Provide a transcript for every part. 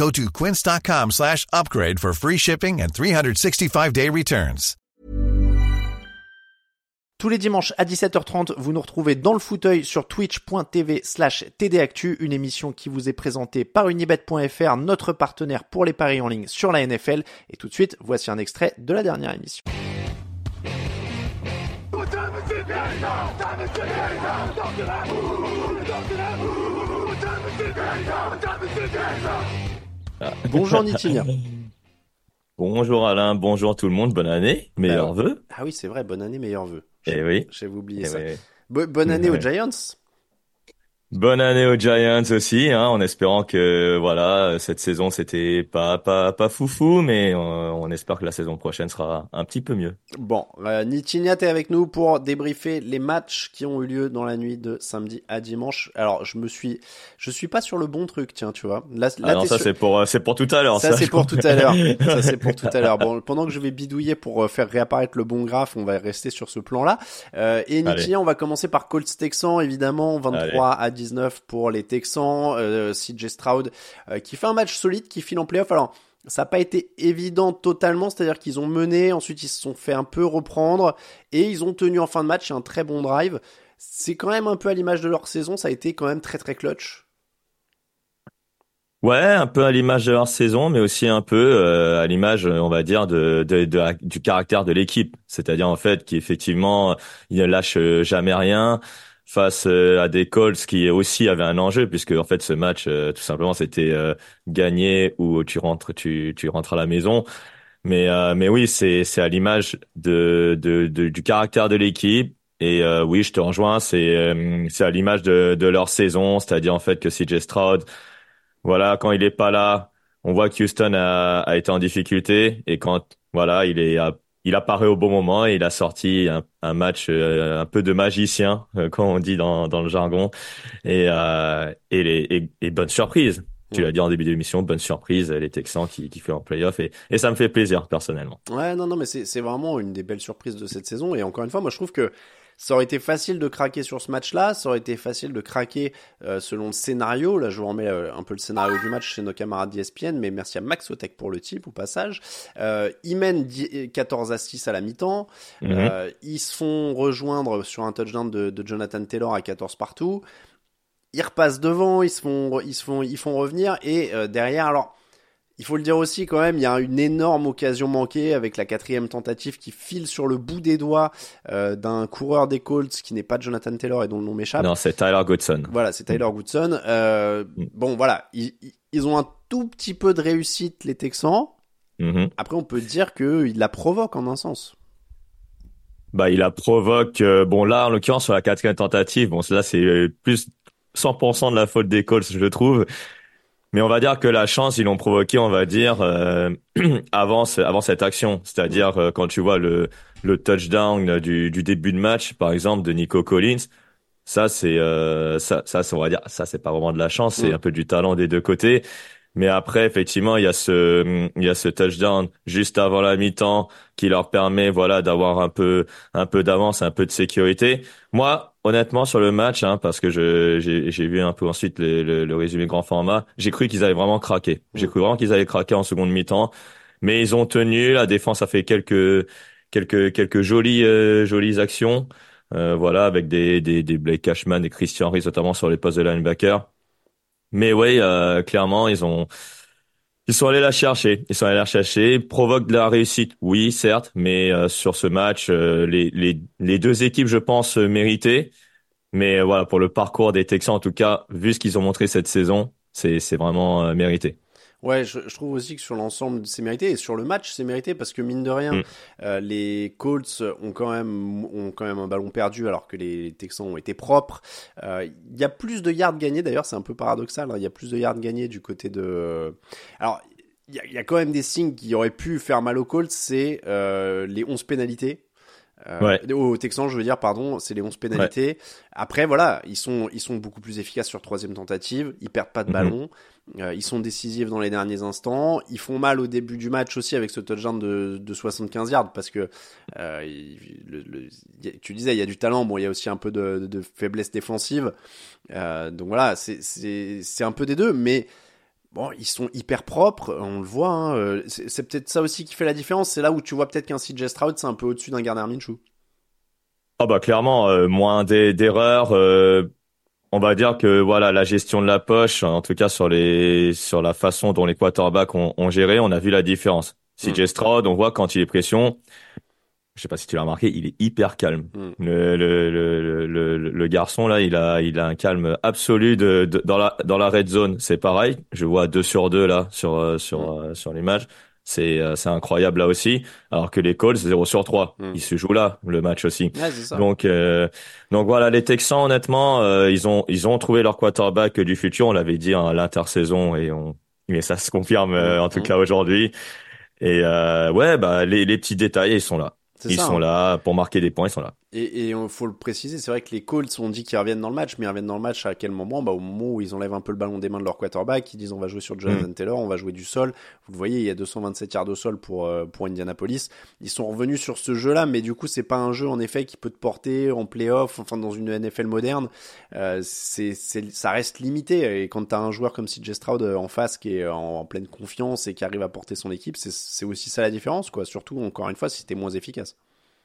Go to quince.com slash upgrade for free shipping and 365-day returns. Tous les dimanches à 17h30, vous nous retrouvez dans le fauteuil sur twitch.tv slash tdactu, une émission qui vous est présentée par unibet.fr, notre partenaire pour les paris en ligne sur la NFL. Et tout de suite, voici un extrait de la dernière émission. Bonjour Nitinia. Bonjour Alain, bonjour tout le monde, bonne année, meilleurs Bah, vœux. Ah oui, c'est vrai, bonne année, meilleurs vœux. Eh oui. J'avais oublié Eh ça. oui. Bo- bonne année aux. Giants. Bonne année aux Giants aussi, hein, en espérant que voilà cette saison c'était pas pas pas foufou, mais euh, on espère que la saison prochaine sera un petit peu mieux. Bon, euh, Nitinia, t'es avec nous pour débriefer les matchs qui ont eu lieu dans la nuit de samedi à dimanche. Alors, je me suis, je suis pas sur le bon truc, tiens, tu vois. Là, là, Ah non, ça sur- c'est pour euh, c'est pour tout à l'heure. Ça, c'est je pour tout à l'heure. Ça, c'est pour tout à l'heure. Bon, pendant que je vais bidouiller pour euh, faire réapparaître le bon graphe, on va rester sur ce plan-là. Euh, et. Nitinia, on va commencer par Colts Texans, évidemment, 23 à 19 pour les Texans. Euh, CJ Stroud, euh, qui fait un match solide, qui file en playoff. Alors, ça n'a pas été évident totalement, c'est-à-dire qu'ils ont mené, ensuite ils se sont fait un peu reprendre, et ils ont tenu en fin de match un très bon drive. C'est quand même un peu à l'image de leur saison, ça a été quand même très très clutch. Ouais, un peu à l'image de leur saison, mais aussi un peu euh, à l'image, on va dire, du caractère de l'équipe. C'est-à-dire en fait qu'effectivement, ils ne lâchent euh, jamais rien face euh, à des Colts qui aussi avaient un enjeu, puisque en fait ce match, euh, tout simplement, c'était euh, gagner ou tu rentres, tu, tu rentres à la maison. Mais euh, mais oui, c'est c'est à l'image de, de, de du caractère de l'équipe. Et euh, oui, je te rejoins. C'est euh, c'est à l'image de de leur saison, c'est-à-dire en fait que CJ Stroud voilà, quand il est pas là, on voit que Houston a, a été en difficulté et quand voilà, il est à- il apparaît au bon moment et il a sorti un, un match euh, un peu de magicien, euh, comme on dit dans, dans le jargon, et, euh, et, les, et, et bonne surprise. Tu l'as dit en début d'émission, bonne surprise, les Texans qui, qui font en playoff et, et ça me fait plaisir personnellement. Ouais, non, non, mais c'est c'est vraiment une des belles surprises de cette saison. Et encore une fois, moi, je trouve que ça aurait été facile de craquer sur ce match-là. Ça aurait été facile de craquer euh, selon le scénario. Là, je vous remets euh, un peu le scénario du match chez nos camarades d'ESPN. Mais merci à Max Otek pour le type, au passage. Euh, ils mènent 10 14 à 6 à la mi-temps. Mhm. Euh, ils se font rejoindre sur un touchdown de, de Jonathan Taylor à 14 partout. Ils repassent devant, ils se font, ils se font, ils font revenir et euh, derrière, alors. Il faut le dire aussi quand même, il y a une énorme occasion manquée avec la quatrième tentative qui file sur le bout des doigts euh, d'un coureur des Colts qui n'est pas Jonathan Taylor et dont le nom m'échappe. Non, c'est Tyler Goodson. Voilà, c'est Tyler Goodson. Euh, Mm. Bon, voilà, ils, ont un tout petit peu de réussite les Texans. Mhm. Après, on peut dire qu'ils la provoquent en un sens. Bah, il la provoque. euh, bon, là, en l'occurrence, sur la quatrième tentative, bon, là, c'est plus 100% de la faute des Colts, je le trouve. Mais on va dire que la chance, ils l'ont provoqué, on va dire, euh, avant, avant cette action. C'est-à-dire, euh, quand tu vois le, le touchdown du, du début de match, par exemple, de Nico Collins, ça, c'est, euh, ça, ça, on va dire, ça, c'est pas vraiment de la chance, c'est Mm. un peu du talent des deux côtés. Mais après, effectivement, il y a ce, il y a ce touchdown juste avant la mi-temps qui leur permet, voilà, d'avoir un peu, un peu d'avance, un peu de sécurité. Moi, honnêtement, sur le match, hein, parce que je, j'ai, j'ai vu un peu ensuite le, le, le résumé grand format, j'ai cru qu'ils allaient vraiment craquer. J'ai cru vraiment qu'ils allaient craquer en seconde mi-temps. Mais ils ont tenu, la défense a fait quelques, quelques, quelques jolies, euh, jolies actions. Euh, voilà, avec des, des, des Blake Cashman et Christian Reese, notamment sur les postes de linebacker. Mais oui, euh, clairement, ils ont, Ils sont allés la chercher. Ils sont allés la chercher. Provoque de la réussite, oui, certes, mais sur ce match, les, les, les deux équipes, je pense, méritaient. Mais voilà, pour le parcours des Texans, en tout cas, vu ce qu'ils ont montré cette saison, c'est vraiment mérité. Ouais, je, je, trouve aussi que sur l'ensemble, c'est mérité. Et sur le match, c'est mérité parce que mine de rien, mm. euh, les Colts ont quand, même, ont quand même un ballon perdu alors que les Texans ont été propres. Euh, il y a plus de yards gagnés, d'ailleurs, c'est un peu paradoxal. Hein. Il y a plus de yards gagnés du côté de. Alors, il y, y, a quand même des signes qui auraient pu faire mal aux Colts, c'est euh, les 11 pénalités. Euh, ouais. Aux Texans, je veux dire, pardon, c'est les 11 pénalités. Après, voilà, ils sont, ils sont beaucoup plus efficaces sur troisième tentative. Ils perdent pas de mhm. ballon. Euh, ils sont décisifs dans les derniers instants. Ils font mal au début du match aussi avec ce touchdown de, de 75 yards parce que euh, le, tu disais il y a du talent. Bon, il y a aussi un peu de, de faiblesse défensive. Euh, donc voilà, c'est un peu des deux, mais Bon, ils sont hyper propres, on le voit. Hein, euh, c'est peut-être ça aussi qui fait la différence. C'est là où tu vois peut-être qu'un CJ Stroud, c'est un peu au-dessus d'un Gardner Minshew. Ah bah clairement, euh, moins d'erreurs. Euh, on va dire que voilà la gestion de la poche, en tout cas sur les sur la façon dont les quarterbacks ont, ont géré, on a vu la différence. CJ hmm. Stroud, on voit quand il est pression, je sais pas si tu l'as remarqué, il est hyper calme. Mm. Le, le, le, le, le, garçon là, il a, il a un calme absolu de, dans la dans la red zone. C'est pareil. Je vois deux sur deux là sur euh, sur mm. euh, sur l'image. C'est euh, c'est incroyable là aussi. Alors que les Colts 0 sur 3. Mm. Ils se jouent là le match aussi. donc donc voilà les Texans honnêtement ils ont ils ont trouvé leur quarterback du futur. On l'avait dit à l'intersaison et on mais ça se confirme en tout cas aujourd'hui. Et ouais bah les les petits détails ils sont là. Ils sont hein. là pour marquer des points, ils sont là. Et il faut le préciser, c'est vrai que les Colts ont dit qu'ils reviennent dans le match, mais ils reviennent dans le match à quel moment? Bah, Au moment où ils enlèvent un peu le ballon des mains de leur quarterback, ils disent on va jouer sur Jonathan mm. Taylor, on va jouer du sol. Vous le voyez, il y a 227 yards de sol pour, euh, pour Indianapolis. Ils sont revenus sur ce jeu-là, mais du coup, c'est pas un jeu en effet qui peut te porter en playoff, enfin dans une NFL moderne. Euh, c'est, ça reste limité. Et quand tu as un joueur comme CJ Stroud euh, en face qui est en, pleine confiance et qui arrive à porter son équipe, c'est, aussi ça la différence, quoi. Surtout, encore une fois, si t'es moins efficace.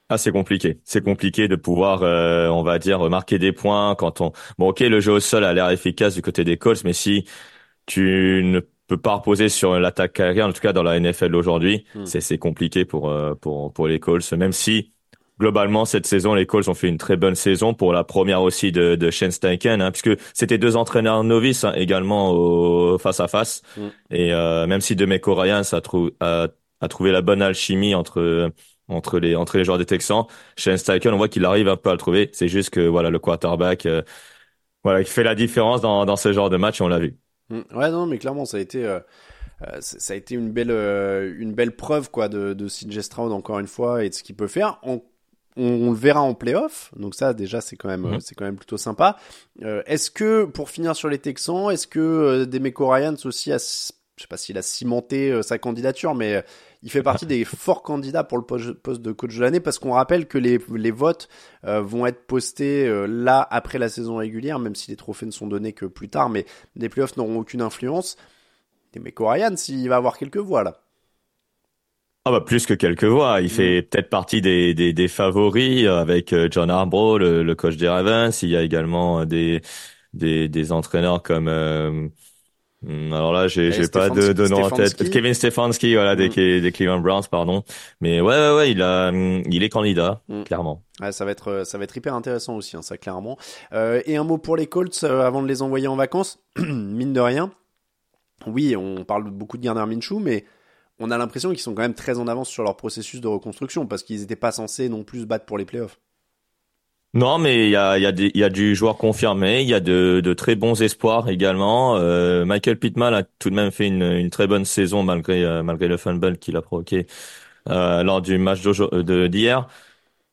Ah, c'est compliqué. C'est compliqué de pouvoir, euh, on va dire, marquer des points quand on. Bon, ok, le jeu au sol a l'air efficace du côté des Colts, mais si tu ne peux pas reposer sur l'attaque aérienne, en tout cas dans la NFL aujourd'hui, hmm. c'est c'est compliqué pour euh, pour pour les Colts. Même si globalement cette saison, les Colts ont fait une très bonne saison pour la première aussi de de Shane Steichen, hein, puisque c'était deux entraîneurs novices hein, également au face à face. Hmm. Et euh, même si Demeco Ryan a, a trouvé la bonne alchimie entre entre les entre les joueurs des Texans. Shane Steichen, on voit qu'il arrive un peu à le trouver. C'est juste que voilà le quarterback, euh, voilà, qui fait la différence dans dans ce genre de match. On l'a vu. Mm. Ouais, non, mais clairement, ça a été. Euh, euh, ça a été une belle, une belle preuve quoi de, de CJ Stroud encore une fois et de ce qu'il peut faire. On, on, le verra en playoff, donc ça déjà c'est quand même mm-hmm. c'est quand même plutôt sympa. est-ce que pour finir sur les Texans, est-ce que Demeco Ryans aussi a, je sais pas s'il a cimenté sa candidature, mais il fait partie des forts candidats pour le poste de coach de l'année parce qu'on rappelle que les, les votes euh, vont être postés euh, là après la saison régulière, même si les trophées ne sont donnés que plus tard, mais les playoffs n'auront aucune influence. Mais Ryan, s'il va avoir quelques voix là. Ah bah plus que quelques voix, il fait mm. peut-être partie des, des, des, favoris euh, avec John Harbaugh, le, coach des Ravens. Il y a également des des, des entraîneurs comme Hmm, alors là, j'ai j'ai pas de, de nom en tête. Kevin Stefanski, voilà, des, mm. des Cleveland Browns, pardon. Mais ouais, ouais, ouais, il a, il est candidat, mm. clairement. Ouais, ça va être, ça va être hyper intéressant aussi, hein, ça clairement. Euh, et un mot pour les Colts euh, avant de les envoyer en vacances. Mine de rien, oui, on parle beaucoup de Gardner Minshew, mais on a l'impression qu'ils sont quand même très en avance sur leur processus de reconstruction parce qu'ils n'étaient pas censés non plus se battre pour les playoffs. Non, mais il y a, y, a y a du joueur confirmé, il y a de, de, très bons espoirs également. Euh, Michael Pittman a tout de même fait une, une très bonne saison malgré, euh, malgré le fumble qu'il a provoqué euh, lors du match d'hier.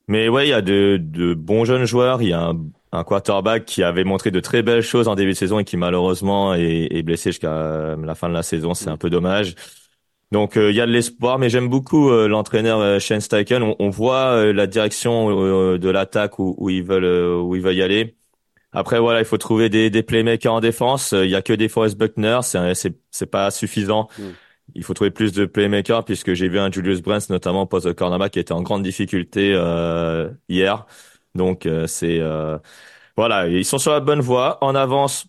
Mais ouais, il y a de, de, bons jeunes joueurs. Il y a un, un, quarterback qui avait montré de très belles choses en début de saison et qui malheureusement est, est blessé jusqu'à la fin de la saison. C'est un peu dommage. Donc euh, il y a de l'espoir, mais j'aime beaucoup euh, l'entraîneur euh, Shane Steichen. On, on voit la direction de l'attaque où, où, ils veulent où ils veulent y aller. Après voilà, il faut trouver des, des playmakers en défense. Il y a que des Forest Buckner, c'est c'est c'est pas suffisant. Mm. Il faut trouver plus de playmakers puisque j'ai vu un Julius Brents notamment poste de cornerback qui était en grande difficulté hier. Donc c'est voilà, ils sont sur la bonne voie, en avance.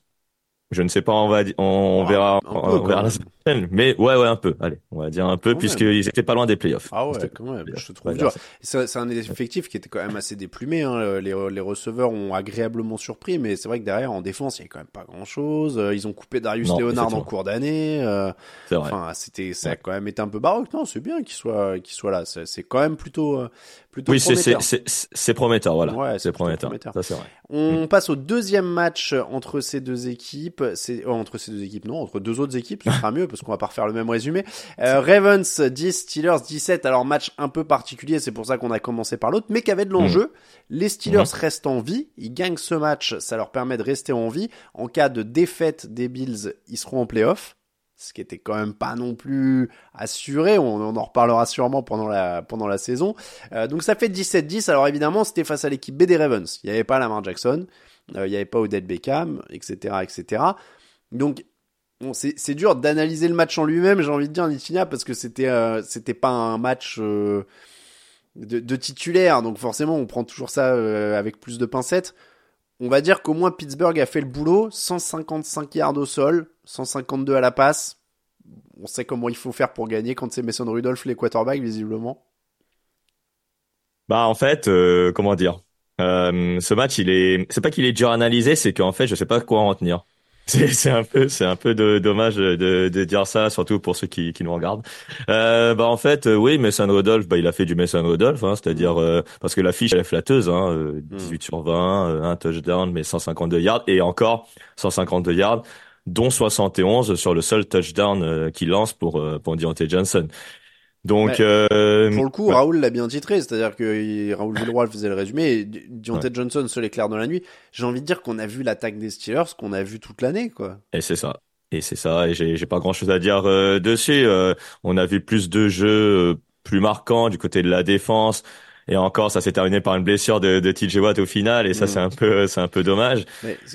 Je ne sais pas, on va on, on verra. on verra Mais ouais, ouais, un peu. Allez, on va dire un peu, puisqu'ils étaient pas loin des playoffs. Ah ouais, quand même. Je te trouve dur. C'est un effectif qui était quand même assez déplumé. Hein. Les, les receveurs ont agréablement surpris, mais c'est vrai que derrière, en défense, il y a quand même pas grand chose. Euh, ils ont coupé Darius Leonard en cours d'année. Euh, enfin, c'était, ça a quand même été un peu baroque. Non, c'est bien qu'il soit, qu'il soit là. C'est quand même plutôt, euh, plutôt oui, prometteur. c'est prometteur, voilà. Ouais, c'est prometteur. prometteur. Ça, c'est vrai. On mm. passe au deuxième match entre ces deux équipes. C'est, entre ces deux équipes, non, entre deux autres équipes, ce sera mieux parce qu'on va pas refaire le même résumé. Euh, Ravens 10, Steelers 17. Alors match un peu particulier, c'est pour ça qu'on a commencé par l'autre, mais qui avait de l'enjeu. Mm. Les Steelers mm. restent en vie, ils gagnent ce match, ça leur permet de rester en vie. En cas de défaite des Bills, ils seront en playoff ce qui était quand même pas non plus assuré. On, en reparlera sûrement pendant la, pendant la saison. Euh, donc ça fait 17-10. Alors évidemment, c'était face à l'équipe B des Ravens. Il n'y avait pas Lamar Jackson, euh, il n'y avait pas Odette Beckham, etc., etc. Donc c'est dur d'analyser le match en lui-même, j'ai envie de dire, Nitinia, parce que c'était euh, c'était pas un match euh, de, titulaire, donc forcément on prend toujours ça euh, avec plus de pincettes. On va dire qu'au moins Pittsburgh a fait le boulot, 155 yards au sol, 152 à la passe. On sait comment il faut faire pour gagner quand c'est Mason Rudolph les quarterbacks, visiblement. Bah en fait, comment dire, ce match c'est pas qu'il est dur à analyser, c'est qu'en fait je sais pas quoi en retenir. C'est un peu, c'est un peu de, dommage de, de, dire ça, surtout pour ceux qui, qui nous regardent. Euh, bah en fait, euh, oui, Mason Rudolph, bah il a fait du Mason Rudolph, hein, c'est-à-dire euh, parce que la fiche elle est flatteuse, hein, 18 euh, mm. sur 20, un touchdown, mais 152 yards et encore 152 yards, dont 71 sur le seul touchdown qu'il lance pour pour Deontay Johnson. Donc euh, pour le coup, Raoul l'a bien titré, c'est-à-dire que Raoul Villeroy faisait le résumé, et Deontay Johnson se l'éclaire dans la nuit. J'ai envie de dire qu'on a vu l'attaque des Steelers qu'on a vu toute l'année, quoi. Et c'est ça. Et c'est ça. Et j'ai pas grand-chose à dire euh, dessus. Euh, on a vu plus de jeux plus marquants du côté de la défense. Et encore, ça s'est terminé par une blessure de, de TJ Watt au final, et ça, c'est mm. un peu, c'est un peu dommage.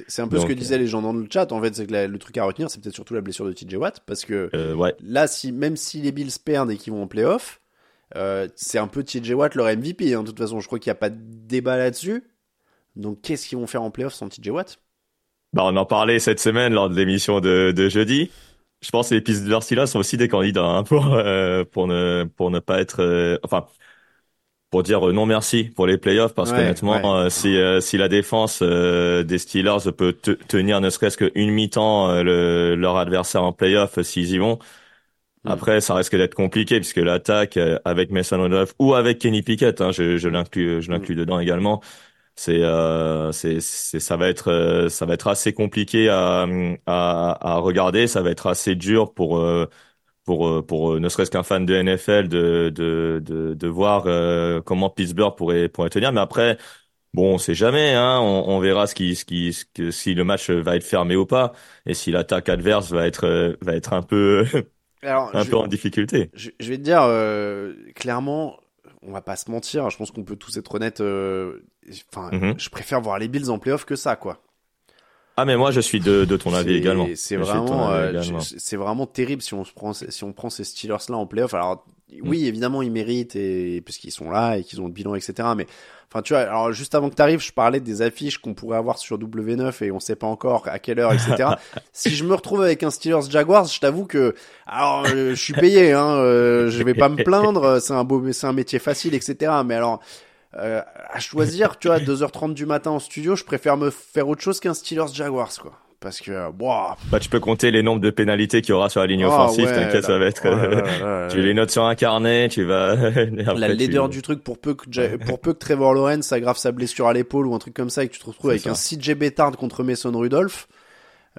C'est un peu ce que disaient les gens dans le chat. En fait, c'est que le truc à retenir, c'est peut-être surtout la blessure de TJ Watt, parce que euh, ouais. là, si même si les Bills perdent et qu'ils vont en playoff, euh, c'est un peu TJ Watt leur MVP. Hein. De toute façon, je crois qu'il n'y a pas de débat là-dessus. Donc, qu'est-ce qu'ils vont faire en playoff sans TJ Watt? Bah, on en parlait cette semaine lors de l'émission de, de jeudi je pense que les Steelers sont aussi des candidats hein, pour euh, pour ne pour ne pas être euh, enfin pour dire euh, non merci pour les playoffs parce qu'honnêtement euh, si euh, si la défense des Steelers peut tenir ne serait-ce qu'une mi-temps leur adversaire en playoffs s'ils y vont mm. après ça risque d'être compliqué puisque l'attaque avec Mason Rudolph ou avec Kenny Pickett hein, je je l'inclus je l'inclus mm. dedans également c'est c'est c'est ça va être ça va être assez compliqué à, à à regarder ça va être assez dur pour pour euh, pour euh, ne serait-ce qu'un fan de NFL de de de, de voir euh, comment Pittsburgh pourrait pourrait tenir. Mais après bon on sait jamais hein. On, on verra ce qui ce qui ce que, si le match va être fermé ou pas et si l'attaque adverse va être va être un peu Alors, un peu en difficulté. Je, je, vais te dire clairement on va pas se mentir je pense qu'on peut tous être honnêtes enfin mm-hmm. je préfère voir les Bills en playoff que ça quoi ah mais moi je suis de, de ton avis également. C'est vraiment euh, c'est vraiment terrible si on se prend si on prend ces Steelers là en playoff. Alors oui mm. évidemment ils méritent et puisqu'ils sont là et qu'ils ont le bilan etc. Mais enfin tu vois alors juste avant que tu arrives je parlais des affiches qu'on pourrait avoir sur W9 et on sait pas encore à quelle heure etc. si je me retrouve avec un Steelers Jaguars je t'avoue que alors euh, je suis payé hein euh, je vais pas me plaindre c'est un beau c'est un métier facile etc. Mais alors euh, à choisir, tu vois, 2h30 du matin en studio, je préfère me faire autre chose qu'un Steelers Jaguars, quoi. Parce que, euh, bah, tu peux compter les nombres de pénalités qu'il y aura sur la ligne ah, offensive, t'inquiète, ça va être, oh tu les notes sur un carnet, tu vas, la laideur du truc pour peu que, pour peu que Trevor Lawrence aggrave sa blessure à l'épaule ou un truc comme ça et que tu te retrouves avec un CJ Bettard contre Mason Rudolph,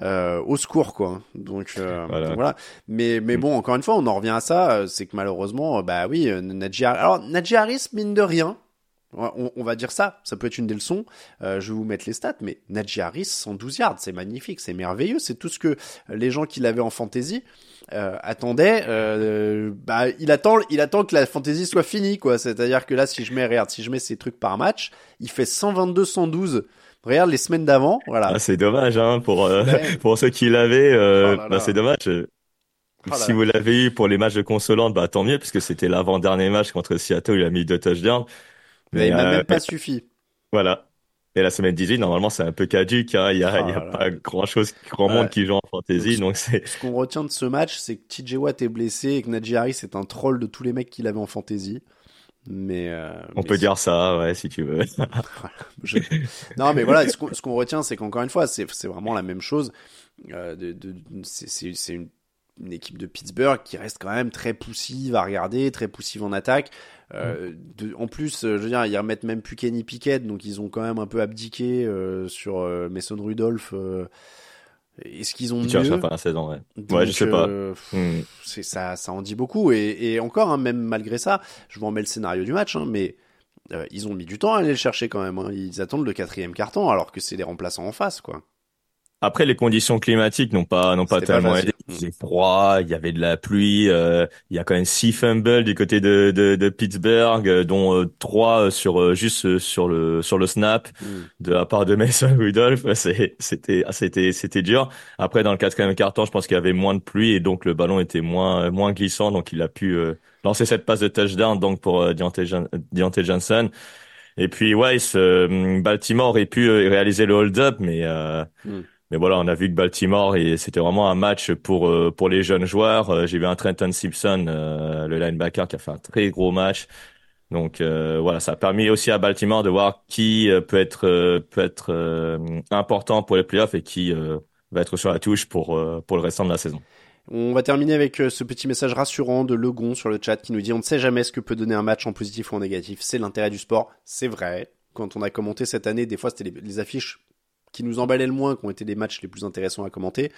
euh, au secours quoi. Donc euh, voilà. Mais mais mm. bon, encore une fois, on en revient à ça, c'est que malheureusement, bah oui, Najee alors Najee Harris mine de rien, on, va dire ça, ça peut être une des leçons. Euh, je vais vous mettre les stats, mais Najee Harris, 112 yards, c'est magnifique, c'est merveilleux, c'est tout ce que les gens qui l'avaient en fantasy euh, attendaient. Euh, bah, il attend, il attend que la fantasy soit finie, quoi. C'est-à-dire que là, si je mets, regarde, si je mets ces trucs par match, il fait 122-112. Regarde les semaines d'avant, voilà. Ah, c'est dommage, hein, pour pour ceux qui l'avaient. Oh bah, c'est dommage. Oh si vous l'avez eu pour les matchs de consolante, bah tant mieux, puisque c'était l'avant-dernier match contre Seattle, il a mis deux touchdowns. Mais, il m'a même euh, pas suffi. Voilà. Et la semaine 18, normalement, c'est un peu caduque. Hein. Il y a, il y a oh pas grand chose, grand monde qui joue en fantasy. Donc. Ce qu'on retient de ce match, c'est que TJ Watt est blessé et que Najee Harris est un troll de tous les mecs qu'il avait en fantasy. Mais euh, on peut dire ça, ouais, si tu veux. Non, mais voilà, ce qu'on retient, c'est qu'encore une fois, c'est vraiment la même chose. Euh, de, de, c'est une, une, équipe de Pittsburgh qui reste quand même très poussive à regarder, très poussive en attaque. Euh, de, en plus, euh, je veux dire, ils remettent même plus Kenny Pickett, donc ils ont quand même un peu abdiqué euh, sur Mason Rudolph. Est-ce qu'ils ont mieux la saison, ouais. ouais, je sais pas. C'est ça, ça en dit beaucoup. Et, et encore, hein, même malgré ça, je vous remets le scénario du match, hein, mais ils ont mis du temps à aller le chercher quand même. Hein. Ils attendent le quatrième carton, alors que c'est des remplaçants en face, quoi. Après, les conditions climatiques n'ont pas n'ont pas tellement aidé. Il faisait froid, il y avait de la pluie, euh, il y a quand même six fumbles du côté de de, de Pittsburgh, euh, dont euh, trois sur juste sur le sur le snap mm. de la part de Mason Rudolph. C'était c'était c'était dur. Après, dans le quatrième quart-temps, je pense qu'il y avait moins de pluie et donc le ballon était moins moins glissant, donc il a pu lancer cette passe de touchdown donc pour Deontay, Deontay Johnson. Et puis ouais, Baltimore aurait pu réaliser le hold-up, mais mm. Mais voilà, on a vu que Baltimore, et c'était vraiment un match pour euh, pour les jeunes joueurs. Euh, j'ai vu un Trenton Simpson, euh, le linebacker, qui a fait un très gros match. Donc voilà, ça a permis aussi à Baltimore de voir qui peut être peut être important pour les playoffs et qui va être sur la touche pour pour le restant de la saison. On va terminer avec ce petit message rassurant de Legon sur le chat qui nous dit on ne sait jamais ce que peut donner un match en positif ou en négatif. C'est l'intérêt du sport. C'est vrai. Quand on a commenté cette année, des fois c'était les affiches qui nous emballaient le moins, qui ont été les matchs les plus intéressants à commenter.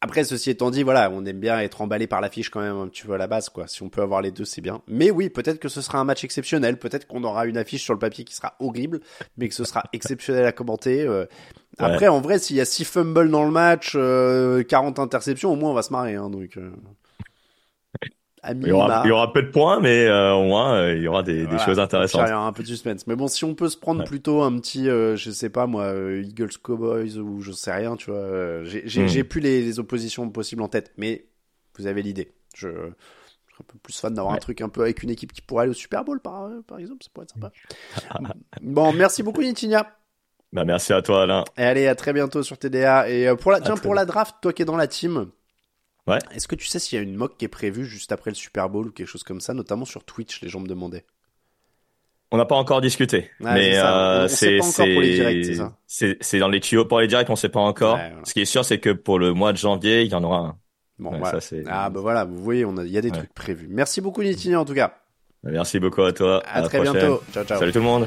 Après, ceci étant dit, voilà, on aime bien être emballé par l'affiche quand même un petit peu à la base, quoi. Si on peut avoir les deux, c'est bien. Mais oui, peut-être que ce sera un match exceptionnel. Peut-être qu'on aura une affiche sur le papier qui sera horrible, mais que ce sera exceptionnel à commenter. Euh. Après, en vrai, s'il y a 6 fumbles dans le match, 40 euh, interceptions, au moins on va se marrer, hein, donc. Euh il, y aura, il y aura peu de points, mais euh, au moins euh, il y aura des, des choses intéressantes. Il y aura un peu de suspense. Mais bon, si on peut se prendre plutôt un petit, euh, je sais pas moi, Eagles Cowboys ou je sais rien, tu vois. J'ai hmm. plus les, les, oppositions possibles en tête, mais vous avez l'idée. Je, je, suis un peu plus fan d'avoir un truc un peu avec une équipe qui pourrait aller au Super Bowl, par, par exemple, ça pourrait être sympa. bon, merci beaucoup Nitinia. Bah merci à toi Alain. Et allez, à très bientôt sur TDA. Et pour la, tiens, pour la draft, toi qui es dans la team. Est-ce que tu sais s'il y a une mock qui est prévue juste après le Super Bowl ou quelque chose comme ça, notamment sur Twitch, les gens me demandaient. On n'a pas encore discuté, mais euh, c'est dans les tuyaux pour les directs, on sait pas encore. Ce qui est sûr, c'est que pour le mois de janvier, il y en aura un. Bon, ah bah voilà, vous voyez, il y a des trucs prévus. Merci beaucoup Nitini en tout cas. Merci beaucoup à toi. À, très bientôt. Ciao ciao. Salut tout le monde.